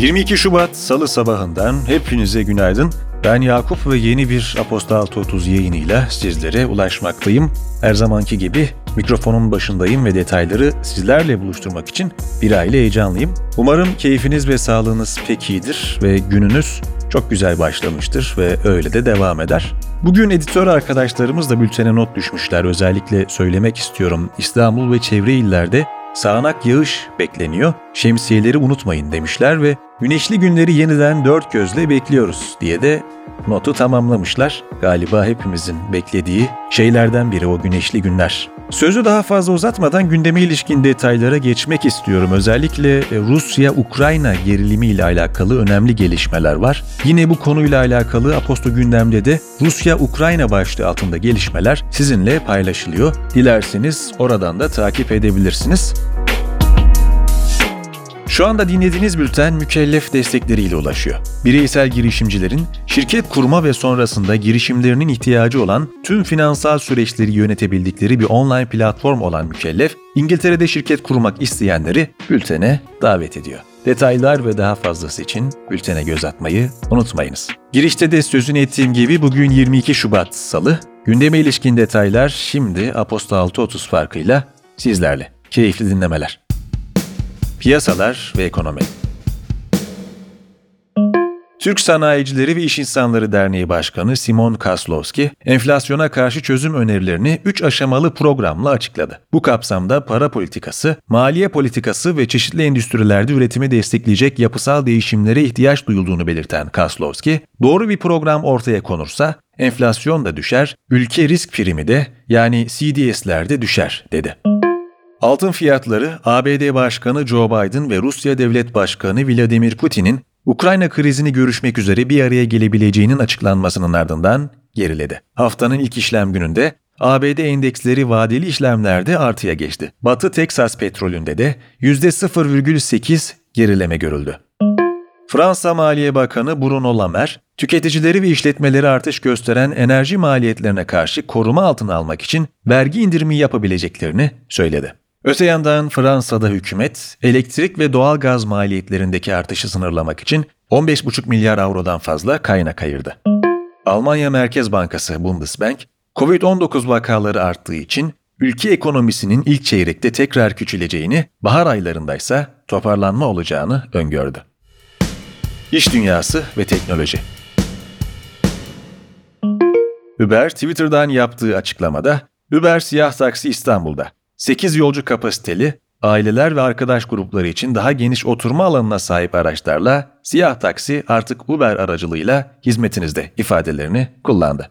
22 Şubat Salı sabahından hepinize günaydın. Ben Yakup ve yeni bir Apostol 30 yayınıyla sizlere ulaşmaktayım. Her zamanki gibi mikrofonun başındayım ve detayları sizlerle buluşturmak için bir aile heyecanlıyım. Umarım keyfiniz ve sağlığınız pek iyidir ve gününüz çok güzel başlamıştır ve öyle de devam eder. Bugün editör arkadaşlarımız da bültene not düşmüşler. Özellikle söylemek istiyorum. İstanbul ve çevre illerde sağanak yağış bekleniyor. Şemsiyeleri unutmayın demişler ve güneşli günleri yeniden dört gözle bekliyoruz diye de notu tamamlamışlar. Galiba hepimizin beklediği şeylerden biri o güneşli günler. Sözü daha fazla uzatmadan gündeme ilişkin detaylara geçmek istiyorum. Özellikle e, Rusya-Ukrayna gerilimi ile alakalı önemli gelişmeler var. Yine bu konuyla alakalı Aposto gündemde de Rusya-Ukrayna başlığı altında gelişmeler sizinle paylaşılıyor. Dilerseniz oradan da takip edebilirsiniz. Şu anda dinlediğiniz bülten mükellef destekleriyle ulaşıyor. Bireysel girişimcilerin şirket kurma ve sonrasında girişimlerinin ihtiyacı olan tüm finansal süreçleri yönetebildikleri bir online platform olan Mükellef, İngiltere'de şirket kurmak isteyenleri bültene davet ediyor. Detaylar ve daha fazlası için bültene göz atmayı unutmayınız. Girişte de sözünü ettiğim gibi bugün 22 Şubat Salı. Gündeme ilişkin detaylar şimdi Aposto 6.30 farkıyla sizlerle. Keyifli dinlemeler. Piyasalar ve Ekonomi Türk Sanayicileri ve İş İnsanları Derneği Başkanı Simon Kaslowski, enflasyona karşı çözüm önerilerini 3 aşamalı programla açıkladı. Bu kapsamda para politikası, maliye politikası ve çeşitli endüstrilerde üretimi destekleyecek yapısal değişimlere ihtiyaç duyulduğunu belirten Kaslowski, doğru bir program ortaya konursa enflasyon da düşer, ülke risk primi de yani CDS'ler de düşer, dedi. Altın fiyatları ABD Başkanı Joe Biden ve Rusya Devlet Başkanı Vladimir Putin'in Ukrayna krizini görüşmek üzere bir araya gelebileceğinin açıklanmasının ardından geriledi. Haftanın ilk işlem gününde ABD endeksleri vadeli işlemlerde artıya geçti. Batı Teksas petrolünde de %0,8 gerileme görüldü. Fransa Maliye Bakanı Bruno Lamer, tüketicileri ve işletmeleri artış gösteren enerji maliyetlerine karşı koruma altına almak için vergi indirimi yapabileceklerini söyledi. Öte yandan Fransa'da hükümet elektrik ve doğal gaz maliyetlerindeki artışı sınırlamak için 15,5 milyar avrodan fazla kaynak ayırdı. Almanya Merkez Bankası Bundesbank, Covid-19 vakaları arttığı için ülke ekonomisinin ilk çeyrekte tekrar küçüleceğini, bahar aylarında ise toparlanma olacağını öngördü. İş dünyası ve teknoloji Uber Twitter'dan yaptığı açıklamada, Uber siyah taksi İstanbul'da 8 yolcu kapasiteli, aileler ve arkadaş grupları için daha geniş oturma alanına sahip araçlarla siyah taksi artık Uber aracılığıyla hizmetinizde ifadelerini kullandı.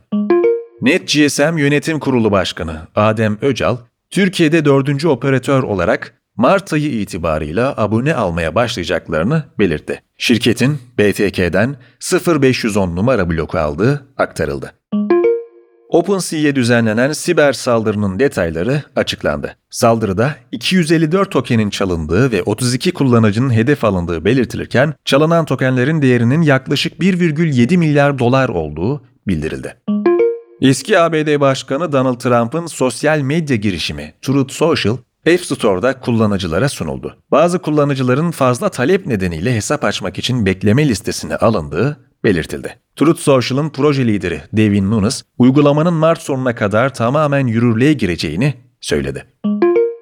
Net GSM Yönetim Kurulu Başkanı Adem Öcal, Türkiye'de dördüncü operatör olarak Mart ayı itibarıyla abone almaya başlayacaklarını belirtti. Şirketin BTK'den 0510 numara bloku aldığı aktarıldı. OpenSea'ye düzenlenen siber saldırının detayları açıklandı. Saldırıda 254 tokenin çalındığı ve 32 kullanıcının hedef alındığı belirtilirken çalınan tokenlerin değerinin yaklaşık 1,7 milyar dolar olduğu bildirildi. Eski ABD Başkanı Donald Trump'ın sosyal medya girişimi Truth Social, App Store'da kullanıcılara sunuldu. Bazı kullanıcıların fazla talep nedeniyle hesap açmak için bekleme listesine alındığı belirtildi. Truth Social'ın proje lideri Devin Nunes, uygulamanın Mart sonuna kadar tamamen yürürlüğe gireceğini söyledi.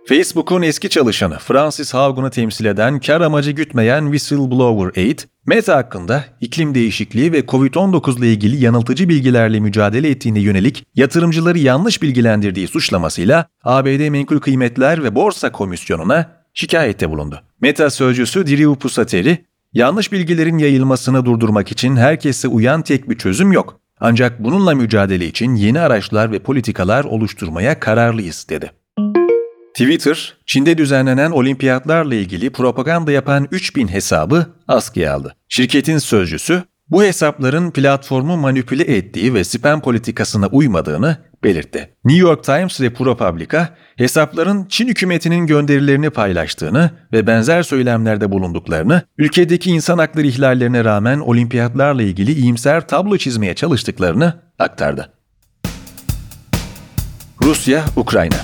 Facebook'un eski çalışanı Francis Haugen'ı temsil eden kar amacı gütmeyen Whistleblower Aid, Meta hakkında iklim değişikliği ve COVID-19 ile ilgili yanıltıcı bilgilerle mücadele ettiğine yönelik yatırımcıları yanlış bilgilendirdiği suçlamasıyla ABD Menkul Kıymetler ve Borsa Komisyonu'na şikayette bulundu. Meta sözcüsü Drew Pusateri, Yanlış bilgilerin yayılmasını durdurmak için herkese uyan tek bir çözüm yok. Ancak bununla mücadele için yeni araçlar ve politikalar oluşturmaya kararlıyız dedi. Twitter, Çin'de düzenlenen olimpiyatlarla ilgili propaganda yapan 3000 hesabı askıya aldı. Şirketin sözcüsü, bu hesapların platformu manipüle ettiği ve spam politikasına uymadığını belirtti. New York Times ve ProPublica hesapların Çin hükümetinin gönderilerini paylaştığını ve benzer söylemlerde bulunduklarını, ülkedeki insan hakları ihlallerine rağmen olimpiyatlarla ilgili iyimser tablo çizmeye çalıştıklarını aktardı. Rusya, Ukrayna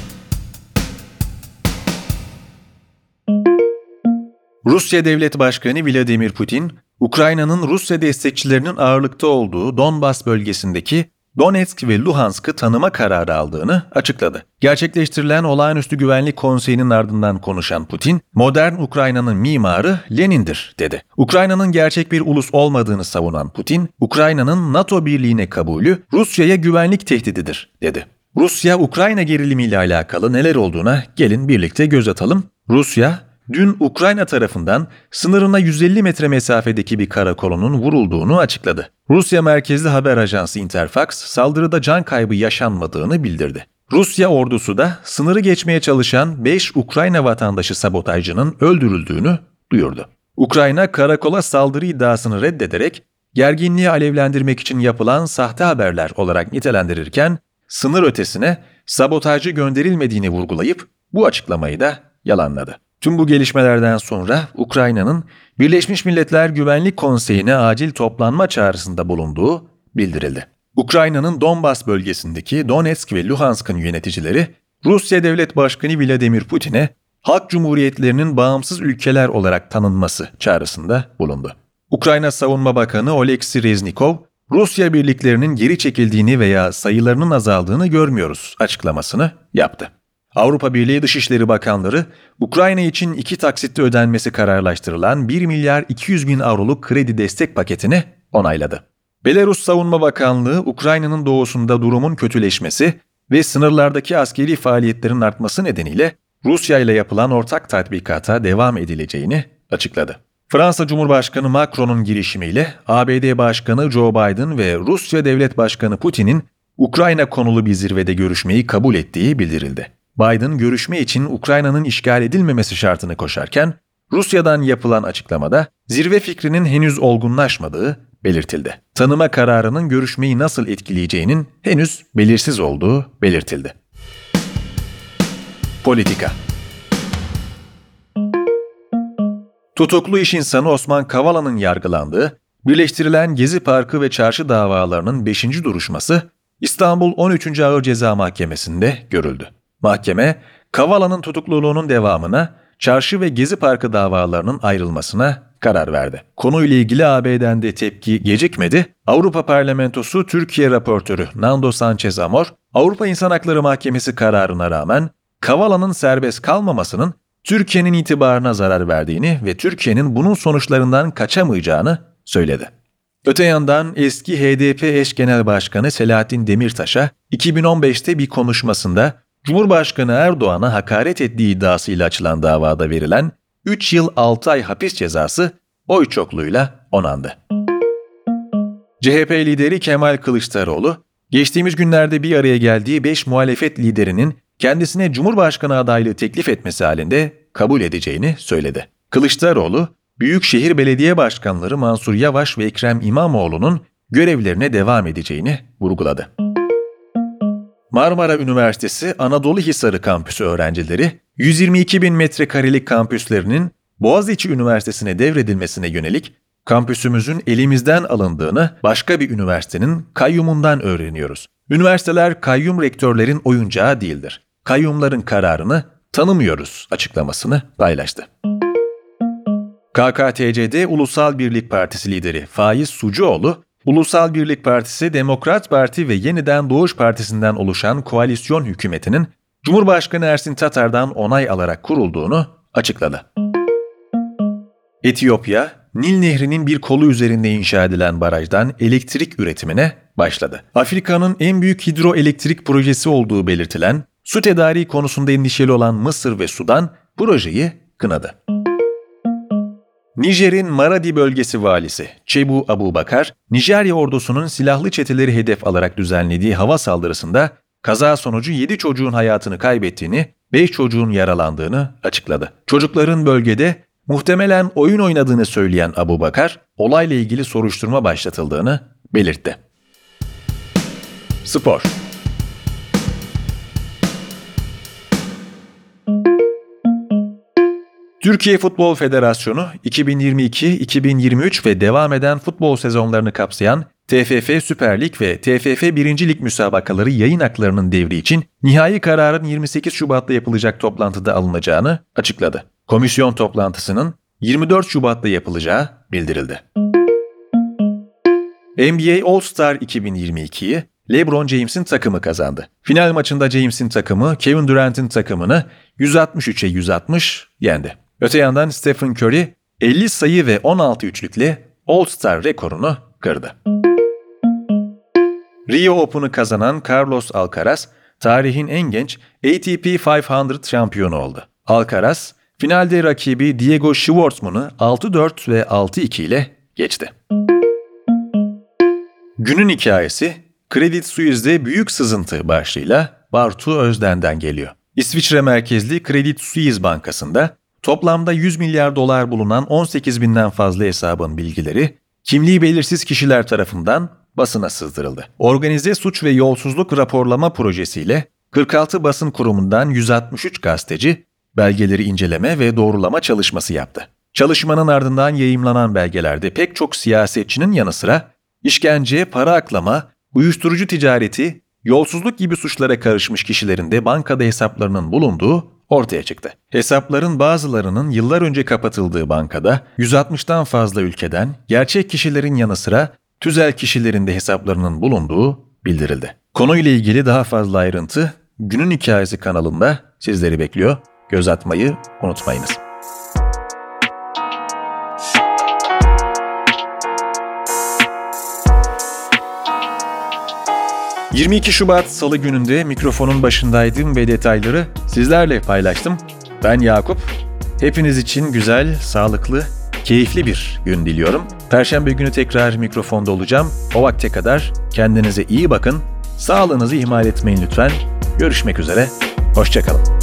Rusya Devlet Başkanı Vladimir Putin, Ukrayna'nın Rusya destekçilerinin ağırlıkta olduğu Donbas bölgesindeki Donetsk ve Luhansk'ı tanıma kararı aldığını açıkladı. Gerçekleştirilen olağanüstü güvenlik konseyinin ardından konuşan Putin, modern Ukrayna'nın mimarı Lenin'dir dedi. Ukrayna'nın gerçek bir ulus olmadığını savunan Putin, Ukrayna'nın NATO birliğine kabulü Rusya'ya güvenlik tehdididir dedi. Rusya-Ukrayna gerilimiyle alakalı neler olduğuna gelin birlikte göz atalım. Rusya, dün Ukrayna tarafından sınırına 150 metre mesafedeki bir karakolunun vurulduğunu açıkladı. Rusya merkezli haber ajansı Interfax saldırıda can kaybı yaşanmadığını bildirdi. Rusya ordusu da sınırı geçmeye çalışan 5 Ukrayna vatandaşı sabotajcının öldürüldüğünü duyurdu. Ukrayna karakola saldırı iddiasını reddederek gerginliği alevlendirmek için yapılan sahte haberler olarak nitelendirirken sınır ötesine sabotajcı gönderilmediğini vurgulayıp bu açıklamayı da yalanladı. Tüm bu gelişmelerden sonra Ukrayna'nın Birleşmiş Milletler Güvenlik Konseyi'ne acil toplanma çağrısında bulunduğu bildirildi. Ukrayna'nın Donbas bölgesindeki Donetsk ve Luhansk'ın yöneticileri Rusya Devlet Başkanı Vladimir Putin'e halk cumhuriyetlerinin bağımsız ülkeler olarak tanınması çağrısında bulundu. Ukrayna Savunma Bakanı Oleksiy Reznikov, Rusya birliklerinin geri çekildiğini veya sayılarının azaldığını görmüyoruz açıklamasını yaptı. Avrupa Birliği Dışişleri Bakanları, Ukrayna için iki taksitte ödenmesi kararlaştırılan 1 milyar 200 bin avroluk kredi destek paketini onayladı. Belarus Savunma Bakanlığı, Ukrayna'nın doğusunda durumun kötüleşmesi ve sınırlardaki askeri faaliyetlerin artması nedeniyle Rusya ile yapılan ortak tatbikata devam edileceğini açıkladı. Fransa Cumhurbaşkanı Macron'un girişimiyle ABD Başkanı Joe Biden ve Rusya Devlet Başkanı Putin'in Ukrayna konulu bir zirvede görüşmeyi kabul ettiği bildirildi. Biden görüşme için Ukrayna'nın işgal edilmemesi şartını koşarken Rusya'dan yapılan açıklamada zirve fikrinin henüz olgunlaşmadığı belirtildi. Tanıma kararının görüşmeyi nasıl etkileyeceğinin henüz belirsiz olduğu belirtildi. Politika Tutuklu iş insanı Osman Kavala'nın yargılandığı, birleştirilen Gezi Parkı ve Çarşı davalarının 5. duruşması İstanbul 13. Ağır Ceza Mahkemesi'nde görüldü. Mahkeme, Kavala'nın tutukluluğunun devamına, Çarşı ve Gezi Parkı davalarının ayrılmasına karar verdi. Konuyla ilgili AB'den de tepki gecikmedi. Avrupa Parlamentosu Türkiye raportörü Nando Sanchez Amor, Avrupa İnsan Hakları Mahkemesi kararına rağmen Kavala'nın serbest kalmamasının Türkiye'nin itibarına zarar verdiğini ve Türkiye'nin bunun sonuçlarından kaçamayacağını söyledi. Öte yandan eski HDP eş genel başkanı Selahattin Demirtaş'a 2015'te bir konuşmasında Cumhurbaşkanı Erdoğan'a hakaret ettiği iddiasıyla açılan davada verilen 3 yıl 6 ay hapis cezası oy çokluğuyla onandı. CHP lideri Kemal Kılıçdaroğlu, geçtiğimiz günlerde bir araya geldiği 5 muhalefet liderinin kendisine Cumhurbaşkanı adaylığı teklif etmesi halinde kabul edeceğini söyledi. Kılıçdaroğlu, Büyükşehir Belediye Başkanları Mansur Yavaş ve Ekrem İmamoğlu'nun görevlerine devam edeceğini vurguladı. Marmara Üniversitesi Anadolu Hisarı Kampüsü öğrencileri 122 bin metrekarelik kampüslerinin Boğaziçi Üniversitesi'ne devredilmesine yönelik kampüsümüzün elimizden alındığını başka bir üniversitenin kayyumundan öğreniyoruz. Üniversiteler kayyum rektörlerin oyuncağı değildir. Kayyumların kararını tanımıyoruz açıklamasını paylaştı. KKTC'de Ulusal Birlik Partisi lideri Faiz Sucuoğlu, Ulusal Birlik Partisi, Demokrat Parti ve Yeniden Doğuş Partisi'nden oluşan koalisyon hükümetinin Cumhurbaşkanı Ersin Tatar'dan onay alarak kurulduğunu açıkladı. Etiyopya, Nil Nehri'nin bir kolu üzerinde inşa edilen barajdan elektrik üretimine başladı. Afrika'nın en büyük hidroelektrik projesi olduğu belirtilen, su tedariği konusunda endişeli olan Mısır ve Sudan projeyi kınadı. Nijer'in Maradi bölgesi valisi Çebu Abu Bakar, Nijerya ordusunun silahlı çeteleri hedef alarak düzenlediği hava saldırısında kaza sonucu 7 çocuğun hayatını kaybettiğini, 5 çocuğun yaralandığını açıkladı. Çocukların bölgede muhtemelen oyun oynadığını söyleyen Abu Bakar, olayla ilgili soruşturma başlatıldığını belirtti. Spor Türkiye Futbol Federasyonu 2022, 2023 ve devam eden futbol sezonlarını kapsayan TFF Süper Lig ve TFF 1. Lig müsabakaları yayın haklarının devri için nihai kararın 28 Şubat'ta yapılacak toplantıda alınacağını açıkladı. Komisyon toplantısının 24 Şubat'ta yapılacağı bildirildi. NBA All-Star 2022'yi LeBron James'in takımı kazandı. Final maçında James'in takımı Kevin Durant'in takımını 163'e 160 yendi. Öte yandan Stephen Curry 50 sayı ve 16 üçlükle All-Star rekorunu kırdı. Rio Open'ı kazanan Carlos Alcaraz, tarihin en genç ATP 500 şampiyonu oldu. Alcaraz, finalde rakibi Diego Schwartzman'ı 6-4 ve 6-2 ile geçti. Günün hikayesi Credit Suisse'de büyük sızıntı başlığıyla Bartu Özden'den geliyor. İsviçre merkezli Credit Suisse Bankası'nda toplamda 100 milyar dolar bulunan 18 binden fazla hesabın bilgileri kimliği belirsiz kişiler tarafından basına sızdırıldı. Organize suç ve yolsuzluk raporlama projesiyle 46 basın kurumundan 163 gazeteci belgeleri inceleme ve doğrulama çalışması yaptı. Çalışmanın ardından yayımlanan belgelerde pek çok siyasetçinin yanı sıra işkence, para aklama, uyuşturucu ticareti, yolsuzluk gibi suçlara karışmış kişilerin de bankada hesaplarının bulunduğu ortaya çıktı. Hesapların bazılarının yıllar önce kapatıldığı bankada 160'tan fazla ülkeden gerçek kişilerin yanı sıra tüzel kişilerin de hesaplarının bulunduğu bildirildi. Konuyla ilgili daha fazla ayrıntı Günün Hikayesi kanalında sizleri bekliyor. Göz atmayı unutmayınız. 22 Şubat Salı gününde mikrofonun başındaydım ve detayları sizlerle paylaştım. Ben Yakup. Hepiniz için güzel, sağlıklı, keyifli bir gün diliyorum. Perşembe günü tekrar mikrofonda olacağım. O vakte kadar kendinize iyi bakın. Sağlığınızı ihmal etmeyin lütfen. Görüşmek üzere. Hoşçakalın.